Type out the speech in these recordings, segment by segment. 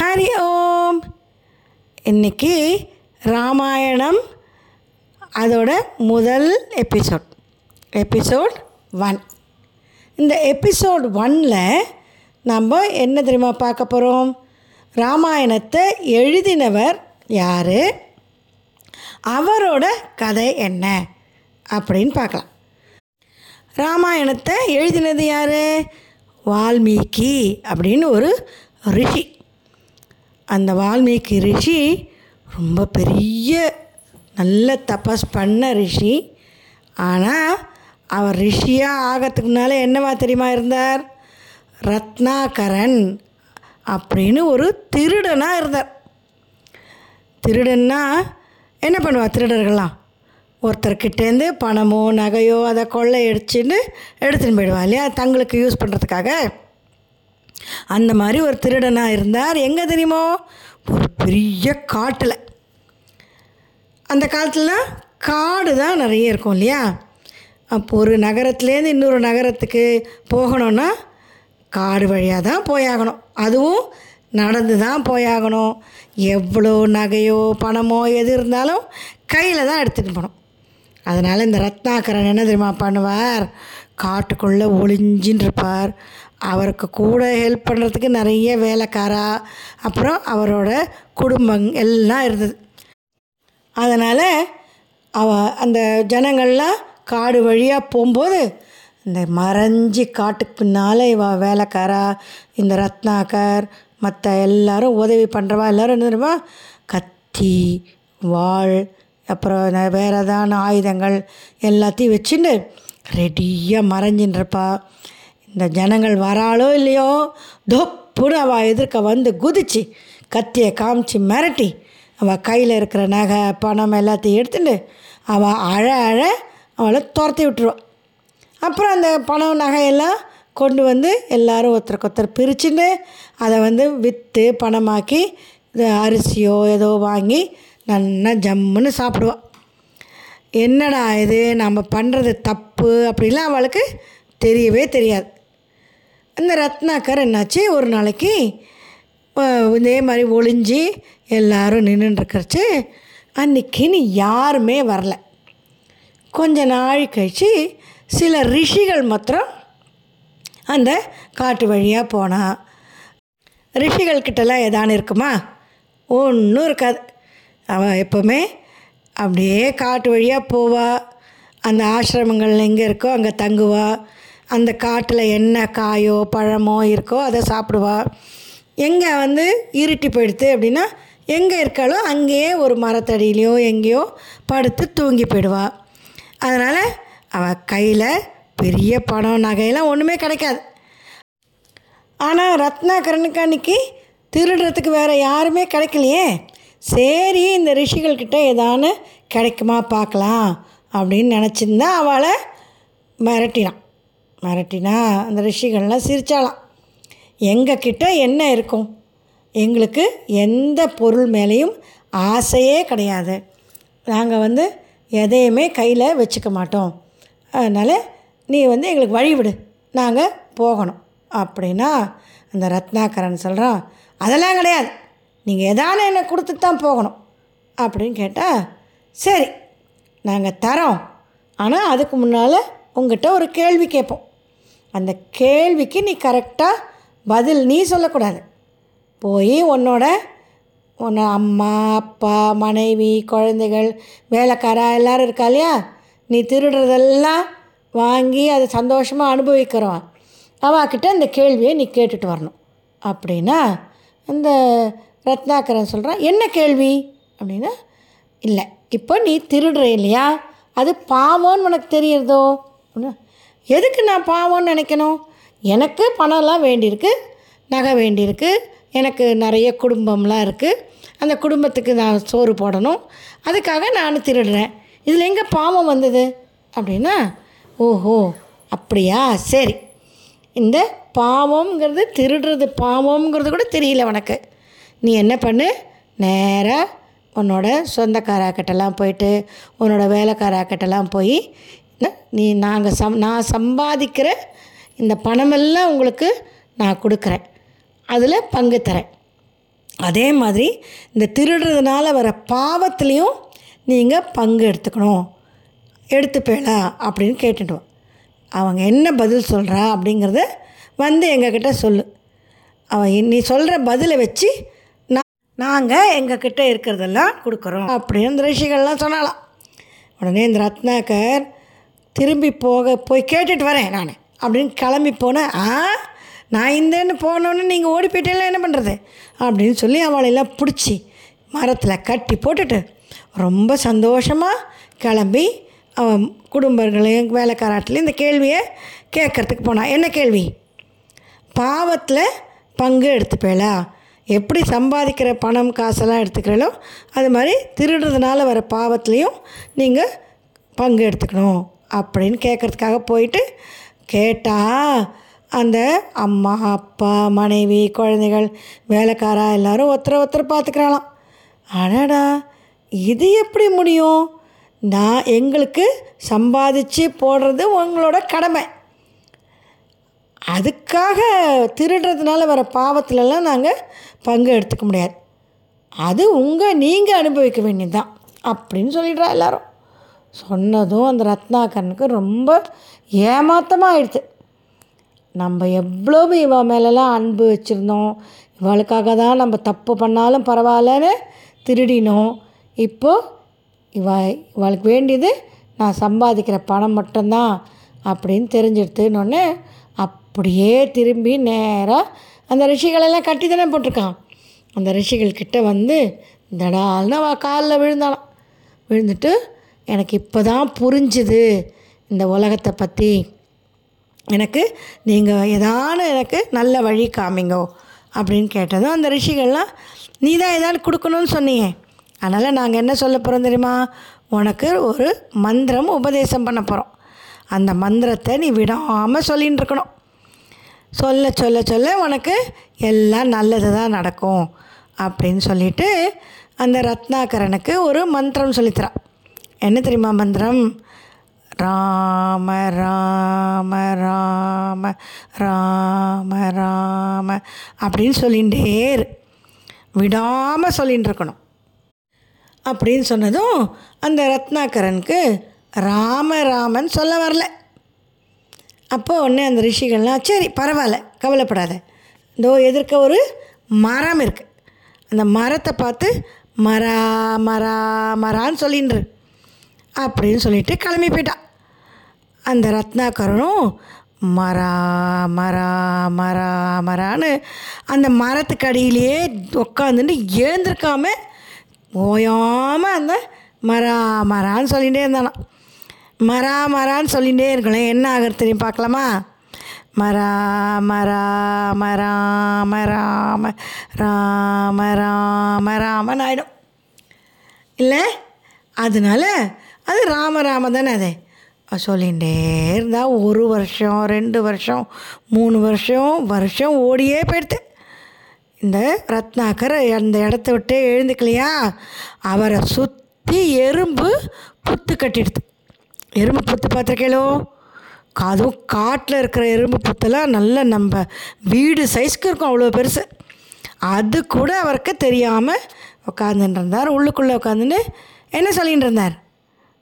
ஹரி ஓம். இன்னைக்கு ராமாயணம் அதோட முதல் எபிசோட் எபிசோட் ஒன் இந்த எபிசோட் ஒன்னில் நம்ம என்ன தெரியுமா பார்க்க போகிறோம் ராமாயணத்தை எழுதினவர் யார்? அவரோட கதை என்ன? அப்படின்னு பார்க்கலாம். ராமாயணத்தை எழுதினது யார்? வால்மீகி அப்படின்னு ஒரு ரிஷி. அந்த வால்மீகி ரிஷி ரொம்ப பெரிய நல்ல தபஸ் பண்ண ரிஷி. ஆனால் அவர் ரிஷியாக ஆகிறதுக்குனால என்னவா தெரியுமா இருந்தார்? ரத்னாகரன் அப்படின்னு ஒரு திருடனாக இருந்தார். திருடன்னா என்ன பண்ணுவா திருடர்கள்லாம்? ஒருத்தர்கிட்டேருந்து பணமோ நகையோ அதை கொள்ளை அடிச்சுன்னு எடுத்துன்னு போயிடுவா இல்லையா? தங்களுக்கு யூஸ் பண்ணுறதுக்காக அந்த மாதிரி ஒரு திருடனாக இருந்தார். எங்கே தெரியுமோ? ஒரு பெரிய காட்டில். அந்த காலத்துலலாம் காடு தான் நிறைய இருக்கும் இல்லையா? அப்போ ஒரு நகரத்துலேருந்து இன்னொரு நகரத்துக்கு போகணுன்னா காடு வழியாக தான் போயாகணும். அதுவும் நடந்து தான் போயாகணும். எவ்வளோ நகையோ பணமோ எது இருந்தாலும் கையில் தான் எடுத்துகிட்டு போகணும். அதனால் இந்த ரத்னாகரன் என்ன தெரியுமா பண்ணுவார்? காட்டுக்குள்ளே ஒளிஞ்சின்னு இருப்பார் அவருக்கு கூட ஹெல்ப் பண்ணுறதுக்கு நிறைய வேலைக்காரா அப்புறம் அவரோட குடும்பம் எல்லாம் இருந்தது. அதனால் அவ அந்த ஜனங்கள்லாம் காடு வழியாக போகும்போது இந்த மறைஞ்சி காட்டுக்கு பின்னால் இவ வேலைக்காரா இந்த ரத்னாகர் மற்ற எல்லாரும் உதவி பண்ணுறவா எல்லோரும் என்ன தெரியுமா? கத்தி வாழ் அப்புறம் வேறு ஏதான ஆயுதங்கள் எல்லாத்தையும் வச்சுட்டு ரெடியாக மறைஞ்சின்றப்பா இந்த ஜனங்கள் வராளோ இல்லையோ தொப்புன்னு அவள் எதிர்க்க வந்து குதிச்சு கத்தியை காமிச்சு மிரட்டி அவள் கையில் இருக்கிற நகை பணம் எல்லாத்தையும் எடுத்துட்டு அவள் அழ அழ அவளை துரத்தி விட்டுருவான் அப்புறம் அந்த பணம் நகையெல்லாம் கொண்டு வந்து எல்லோரும் ஒருத்தருக்கு ஒருத்தர் பிரிச்சுட்டு அதை வந்து விற்று பணமாக்கி இது அரிசியோ ஏதோ வாங்கி நல்லா ஜம்முன்னு சாப்பிடுவாள் என்னடா இது? நம்ம பண்ணுறது தப்பு அப்படிலாம் அவளுக்கு தெரியவே தெரியாது. இந்த ரத்னாக்கர் என்னாச்சு? ஒரு நாளைக்கு இதே மாதிரி ஒளிஞ்சு எல்லோரும் நின்றுட்டுருக்கறச்சு அன்றைக்கின்னு யாருமே வரல. கொஞ்ச நாள் கழித்து சில ரிஷிகள் மாத்திரம் அந்த காட்டு வழியாக போனால் ரிஷிகள் கிட்டலாம் இருக்குமா? ஒன்றும் இருக்காது. அவள் எப்போவுமே அப்படியே காட்டு வழியாக போவாள் அந்த ஆசிரமங்கள் எங்கே இருக்கோ அங்கே தங்குவாள் அந்த காட்டில் என்ன காயோ பழமோ இருக்கோ அதை சாப்பிடுவாள் எங்கே வந்து இருட்டி போயிடுது அப்படின்னா எங்கே இருக்காளோ அங்கேயே ஒரு மரத்தடியிலையோ எங்கேயோ படுத்து தூங்கி போயிடுவாள் அதனால் அவள் கையில் பெரிய பணம் நகையெல்லாம் ஒன்றுமே கிடைக்காது. ஆனால் ரத்னாகரனுக்கு அன்றைக்கி திருடுறதுக்கு வேறு யாருமே கிடைக்கலையே. சரி இந்த ரிஷிகள்கிட்ட ஏதானு கிடைக்குமா பார்க்கலாம் அப்படின்னு நினச்சிருந்தா அவளை மிரட்டினான். மிரட்டினா அந்த ரிஷிகள்லாம் சிரிச்சாலாம் எங்கக்கிட்ட என்ன இருக்கும்? எங்களுக்கு எந்த பொருள் மேலேயும் ஆசையே கிடையாது. நாங்கள் வந்து எதையுமே கையில் வச்சுக்க மாட்டோம். அதனால் நீ வந்து எங்களுக்கு வழி விடு. நாங்கள் போகணும். அப்படின்னா அந்த ரத்னாகரன் சொல்கிறான் அதெல்லாம் கிடையாது. நீங்கள் எதான என்னை கொடுத்து தான் போகணும். அப்படின்னு கேட்டால் சரி நாங்கள் தரோம். ஆனால் அதுக்கு முன்னால் உங்ககிட்ட ஒரு கேள்வி கேட்போம். அந்த கேள்விக்கு நீ கரெக்டாக பதில் நீ சொல்லக்கூடாது. போய் உன்னோட உன்னை அம்மா அப்பா மனைவி குழந்தைகள் வேலைக்காரா எல்லாரும் இருக்கா இல்லையா? நீ திருடுறதெல்லாம் வாங்கி அதை சந்தோஷமாக அனுபவிக்கிறவன். அவகிட்ட இந்த கேள்வியை நீ கேட்டுட்டு வரணும். அப்படின்னா இந்த ரத்னாகரன் சொல்கிறான் என்ன கேள்வி? அப்படின்னா இல்லை இப்போ நீ திருடுற இல்லையா? அது பாவம்னு உனக்கு தெரியறதோ? எதுக்கு நான் பாவம்னு நினைக்கணும்? எனக்கு பணம்லாம் வேண்டியிருக்கு நகை வேண்டியிருக்கு எனக்கு நிறைய குடும்பம்லாம் இருக்குது அந்த குடும்பத்துக்கு நான் சோறு போடணும். அதுக்காக நான் திருடுறேன். இதில் எங்கே பாவம் வந்தது? அப்படின்னா ஓஹோ அப்படியா? சரி. இந்த பாவம்ங்கிறது திருடுறது பாவம்ங்கிறது கூட தெரியல உனக்கு. நீ என்ன பண்ணு? நேராக உன்னோட சொந்தக்காராக்கிட்டலாம் போயிட்டு உன்னோட வேலைக்காராக்கிட்டலாம் போய் நீ நாங்கள் சம் நான் சம்பாதிக்கிற இந்த பணமெல்லாம் உங்களுக்கு நான் கொடுக்குறேன். அதில் பங்கு தரேன். அதே மாதிரி இந்த திருடுறதுனால வர பாவத்துலேயும் நீங்கள் பங்கு எடுத்துக்கணும். எடுத்துப்பேளா அப்படின்னு கேட்டுடுவோம் அவங்க என்ன பதில் சொல்கிறா அப்படிங்கிறத வந்து எங்ககிட்ட சொல்லு. அவன் நீ சொல்கிற பதிலை வச்சு நாங்கள் எங்கக்கிட்ட இருக்கிறதெல்லாம் கொடுக்குறோம். அப்படின்னு இந்த ரிஷிகள்லாம் சொன்னாலாம் உடனே இந்த ரத்னாகர் திரும்பி போக போய் கேட்டுட்டு வரேன் நான். அப்படின்னு கிளம்பி போனேன் ஆ நான் இந்தேன்னு போனோன்னு நீங்கள் ஓடி போயிட்டேலாம் என்ன பண்ணுறது அப்படின்னு சொல்லி அவளையெல்லாம் பிடிச்சி மரத்தில் கட்டி போட்டுட்டு ரொம்ப சந்தோஷமாக கிளம்பி அவன் குடும்பங்களையும் வேலைக்காராட்டிலையும் இந்த கேள்வியை கேட்குறதுக்கு போனான் என்ன கேள்வி? பாவத்தில் பங்கு எடுத்துப்பேளா? எப்படி சம்பாதிக்கிற பணம் காசெல்லாம் எடுத்துக்கிறீங்களோ அது மாதிரி திருடுறதுனால வர பாவத்துலேயும் நீங்கள் பங்கு எடுத்துக்கணும் அப்படின்னு கேட்குறதுக்காக போயிட்டு கேட்டால் அந்த அம்மா அப்பா மனைவி குழந்தைகள் வேலைக்காரா எல்லாரும் ஒருத்தரை ஒருத்தர் பார்த்துக்கிறாளாம். அடடா இது எப்படி முடியும்? நான் எங்களுக்கு சம்பாதிச்சு போடுறது உங்களோட கடமை. அதுக்காக திருடுறதுனால வர பாவத்திலலாம் நாங்கள் பங்கு எடுத்துக்க முடியாது. அது உங்கள் நீங்கள் அனுபவிக்க வேண்டியது தான் அப்படின்னு சொல்லிடுறா எல்லாரும். சொன்னதும் அந்த ரத்னாகரனுக்கு ரொம்ப ஏமாத்தமாக ஆயிடுது நம்ம எவ்வளவு இவள் மேலெல்லாம் அன்பு வச்சுருந்தோம். இவளுக்காக தான் நம்ம தப்பு பண்ணாலும் பரவாயில்லன்னு திருடினோம். இப்போது இவ இவளுக்கு வேண்டியது நான் சம்பாதிக்கிற பணம் மட்டும்தான். அப்படின்னு தெரிஞ்சிடுத்துன்னொன்னே அப்படியே திரும்பி நேராக அந்த ரிஷிகளெல்லாம் கட்டி தானே போட்டிருக்கான். அந்த ரிஷிகள் கிட்டே வந்து தடால்னு அவள் காலில் விழுந்தாளாம். விழுந்துட்டு எனக்கு இப்போ தான் புரிஞ்சுது இந்த உலகத்தை பற்றி எனக்கு நீங்கள் ஏதான எனக்கு நல்ல வழி காமிங்கோ. அப்படின்னு கேட்டதும் அந்த ரிஷிகள்லாம் நீ தான் ஏதாவது கொடுக்கணும்னு சொன்னீங்க அதனால் நாங்கள் என்ன சொல்ல போகிறோம் தெரியுமா? உனக்கு ஒரு மந்திரம் உபதேசம் பண்ண போகிறோம் அந்த மந்திரத்தை நீ விடாமல் சொல்லின்னு இருக்கணும். சொல்ல சொல்ல சொல்ல உனக்கு எல்லாம் நல்லது தான் நடக்கும் அப்படின்னு சொல்லிட்டு அந்த ரத்னாகரனுக்கு ஒரு மந்திரம் சொல்லித்தரான். என்ன தெரியுமா மந்திரம்? ராம ராம ராம ராம ராம அப்படின்னு சொல்லிகிட்டே இரு. விடாமல் சொல்லின்னு இருக்கணும். அப்படின்னு சொன்னதும் அந்த ரத்னாகரனுக்கு ராமராமன் சொல்ல வரல. அப்போது உடனே அந்த ரிஷிகள்லாம் சரி பரவாயில்ல கவலைப்படாத. இதோ எதிர்க்க ஒரு மரம் இருக்குது அந்த மரத்தை பார்த்து மரா மரா மரான்னு சொல்லின்று. அப்படின்னு சொல்லிட்டு கிளம்பி போயிட்டான். அந்த ரத்னாகரனும் மரா மரா மரா மரான்னு அந்த மரத்துக்கு அடியிலேயே உட்காந்துட்டு ஏந்திருக்காம ஓயாமல் அந்த மரா மரான்னு சொல்லிகிட்டே இருந்தானான் மரா மரான்னு சொல்லிகிட்டே இருக்கணும். என்ன ஆகிறது தெரியும்? பார்க்கலாமா? மரா மரா மரா மராம ராம ராம ராமன் ஆகிடும் இல்லை? அதனால அது ராம ராம தானே அது? சொல்லிகிட்டே இருந்தால் ஒரு வருஷம் ரெண்டு வருஷம் மூணு வருஷம் வருஷம் ஓடியே போயிடுது. இந்த ரத்னாகர் அந்த இடத்த விட்டே எழுந்துக்கலையா? அவரை சுற்றி எறும்பு புத்து கட்டிடுது. எறும்பு புத்து பார்த்துருக்கேளோ அதுவும் காட்டில் இருக்கிற எறும்பு புத்தெல்லாம் நல்ல நம்ம வீடு சைஸ்க்கு இருக்கும் அவ்வளோ பெருசு. அது கூட அவருக்கு தெரியாமல் உட்காந்துட்டு இருந்தார் உள்ளுக்குள்ளே உட்காந்துன்னு என்ன சொல்லிகிட்டு இருந்தார்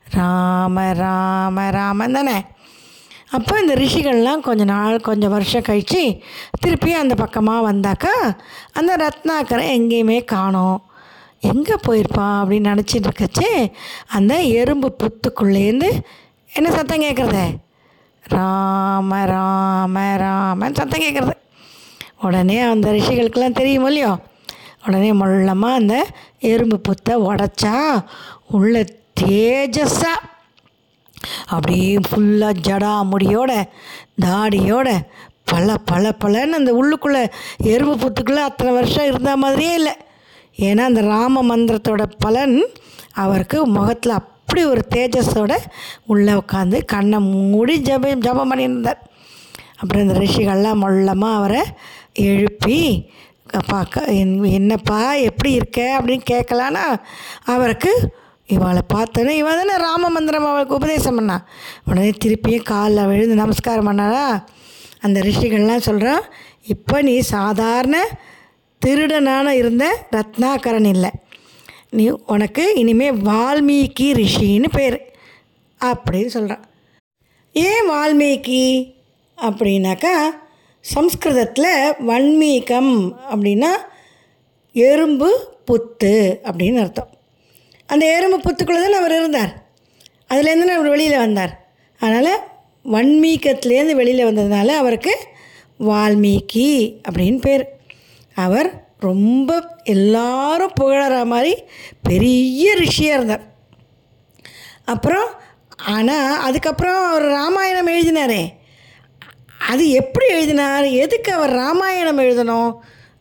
ராம ராம ராமன் தானே. அப்போ இந்த ரிஷிகள்லாம் கொஞ்ச நாள் கொஞ்சம் வருஷம் கழித்து திருப்பி அந்த பக்கமாக வந்தாக்கா அந்த ரத்னாக்கரை எங்கேயுமே காணோம். எங்கே போயிருப்பான் அப்படின்னு நினச்சிட்டு இருக்கச்சே அந்த எறும்பு புத்துக்குள்ளேருந்து என்ன சத்தம் கேட்குறது ராம ராம ராமன் சத்தம் கேட்குறது உடனே அந்த ரிஷிகளுக்கெல்லாம் தெரியும் இல்லையோ? உடனே மொள்ளமாக அந்த எறும்பு புத்தை உடச்சா உள்ள தேஜஸாக அப்படியே ஃபுல்லாக ஜடா முடியோட தாடியோட பல பல பலன்னு அந்த உள்ளுக்குள்ளே எறும்பு புத்துக்குள்ளே அத்தனை வருஷம் இருந்த மாதிரியே இல்லை. ஏன்னா அந்த ராம மந்திரத்தோட பலன் அவருக்கு முகத்தில் அப்படி ஒரு தேஜஸோட உள்ளே உட்காந்து கண்ணை மூடி ஜப ஜபம் பண்ணியிருந்தார். அப்புறம் இந்த ரிஷிகள்லாம் மொல்லமாக அவரை எழுப்பி பார்க்க என்னப்பா எப்படி இருக்க? அப்படின்னு கேட்கலான்னா அவருக்கு இவளை பார்த்தோன்னே இவன் தானே ராம மந்திரம் அவளுக்கு உபதேசம் பண்ணா. உடனே திருப்பியும் காலில் விழுந்து நமஸ்காரம் பண்ணாரா அந்த ரிஷிகள்லாம் சொல்கிறான் இப்போ நீ சாதாரண திருடனான இருந்த ரத்னாகரன் இல்லை. நீ உனக்கு இனிமேல் வால்மீகி ரிஷின்னு பேர். அப்படின்னு சொல்கிறான் ஏன் வால்மீகி? அப்படின்னாக்கா சம்ஸ்கிருதத்தில் வன்மீகம் அப்படின்னா எறும்பு புத்து அப்படின்னு அர்த்தம். அந்த எறும்பு புத்துக்குள்ளே தான் அவர் இருந்தார். அதுலேருந்து அவர் வெளியில் வந்தார். அதனால் வன்மீகத்துலேருந்து வெளியில் வந்ததுனால அவருக்கு வால்மீகி அப்படின்னு பேர். அவர் ரொம்ப எல்லாரும் புகழற மாதிரி பெரிய ரிஷியாக இருந்தார். அப்புறம் ஆனால் அதுக்கப்புறம் அவர் ராமாயணம் எழுதினாரே. அது எப்படி எழுதினார்? எதுக்கு அவர் ராமாயணம் எழுதணும்?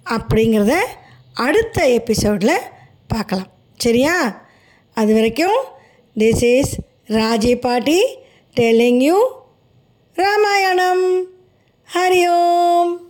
அப்படிங்கிறத அடுத்த எபிசோடில் பார்க்கலாம். சரியா? அது வரைக்கும் this is Raji paati telling you Ramayanam. Hari Om.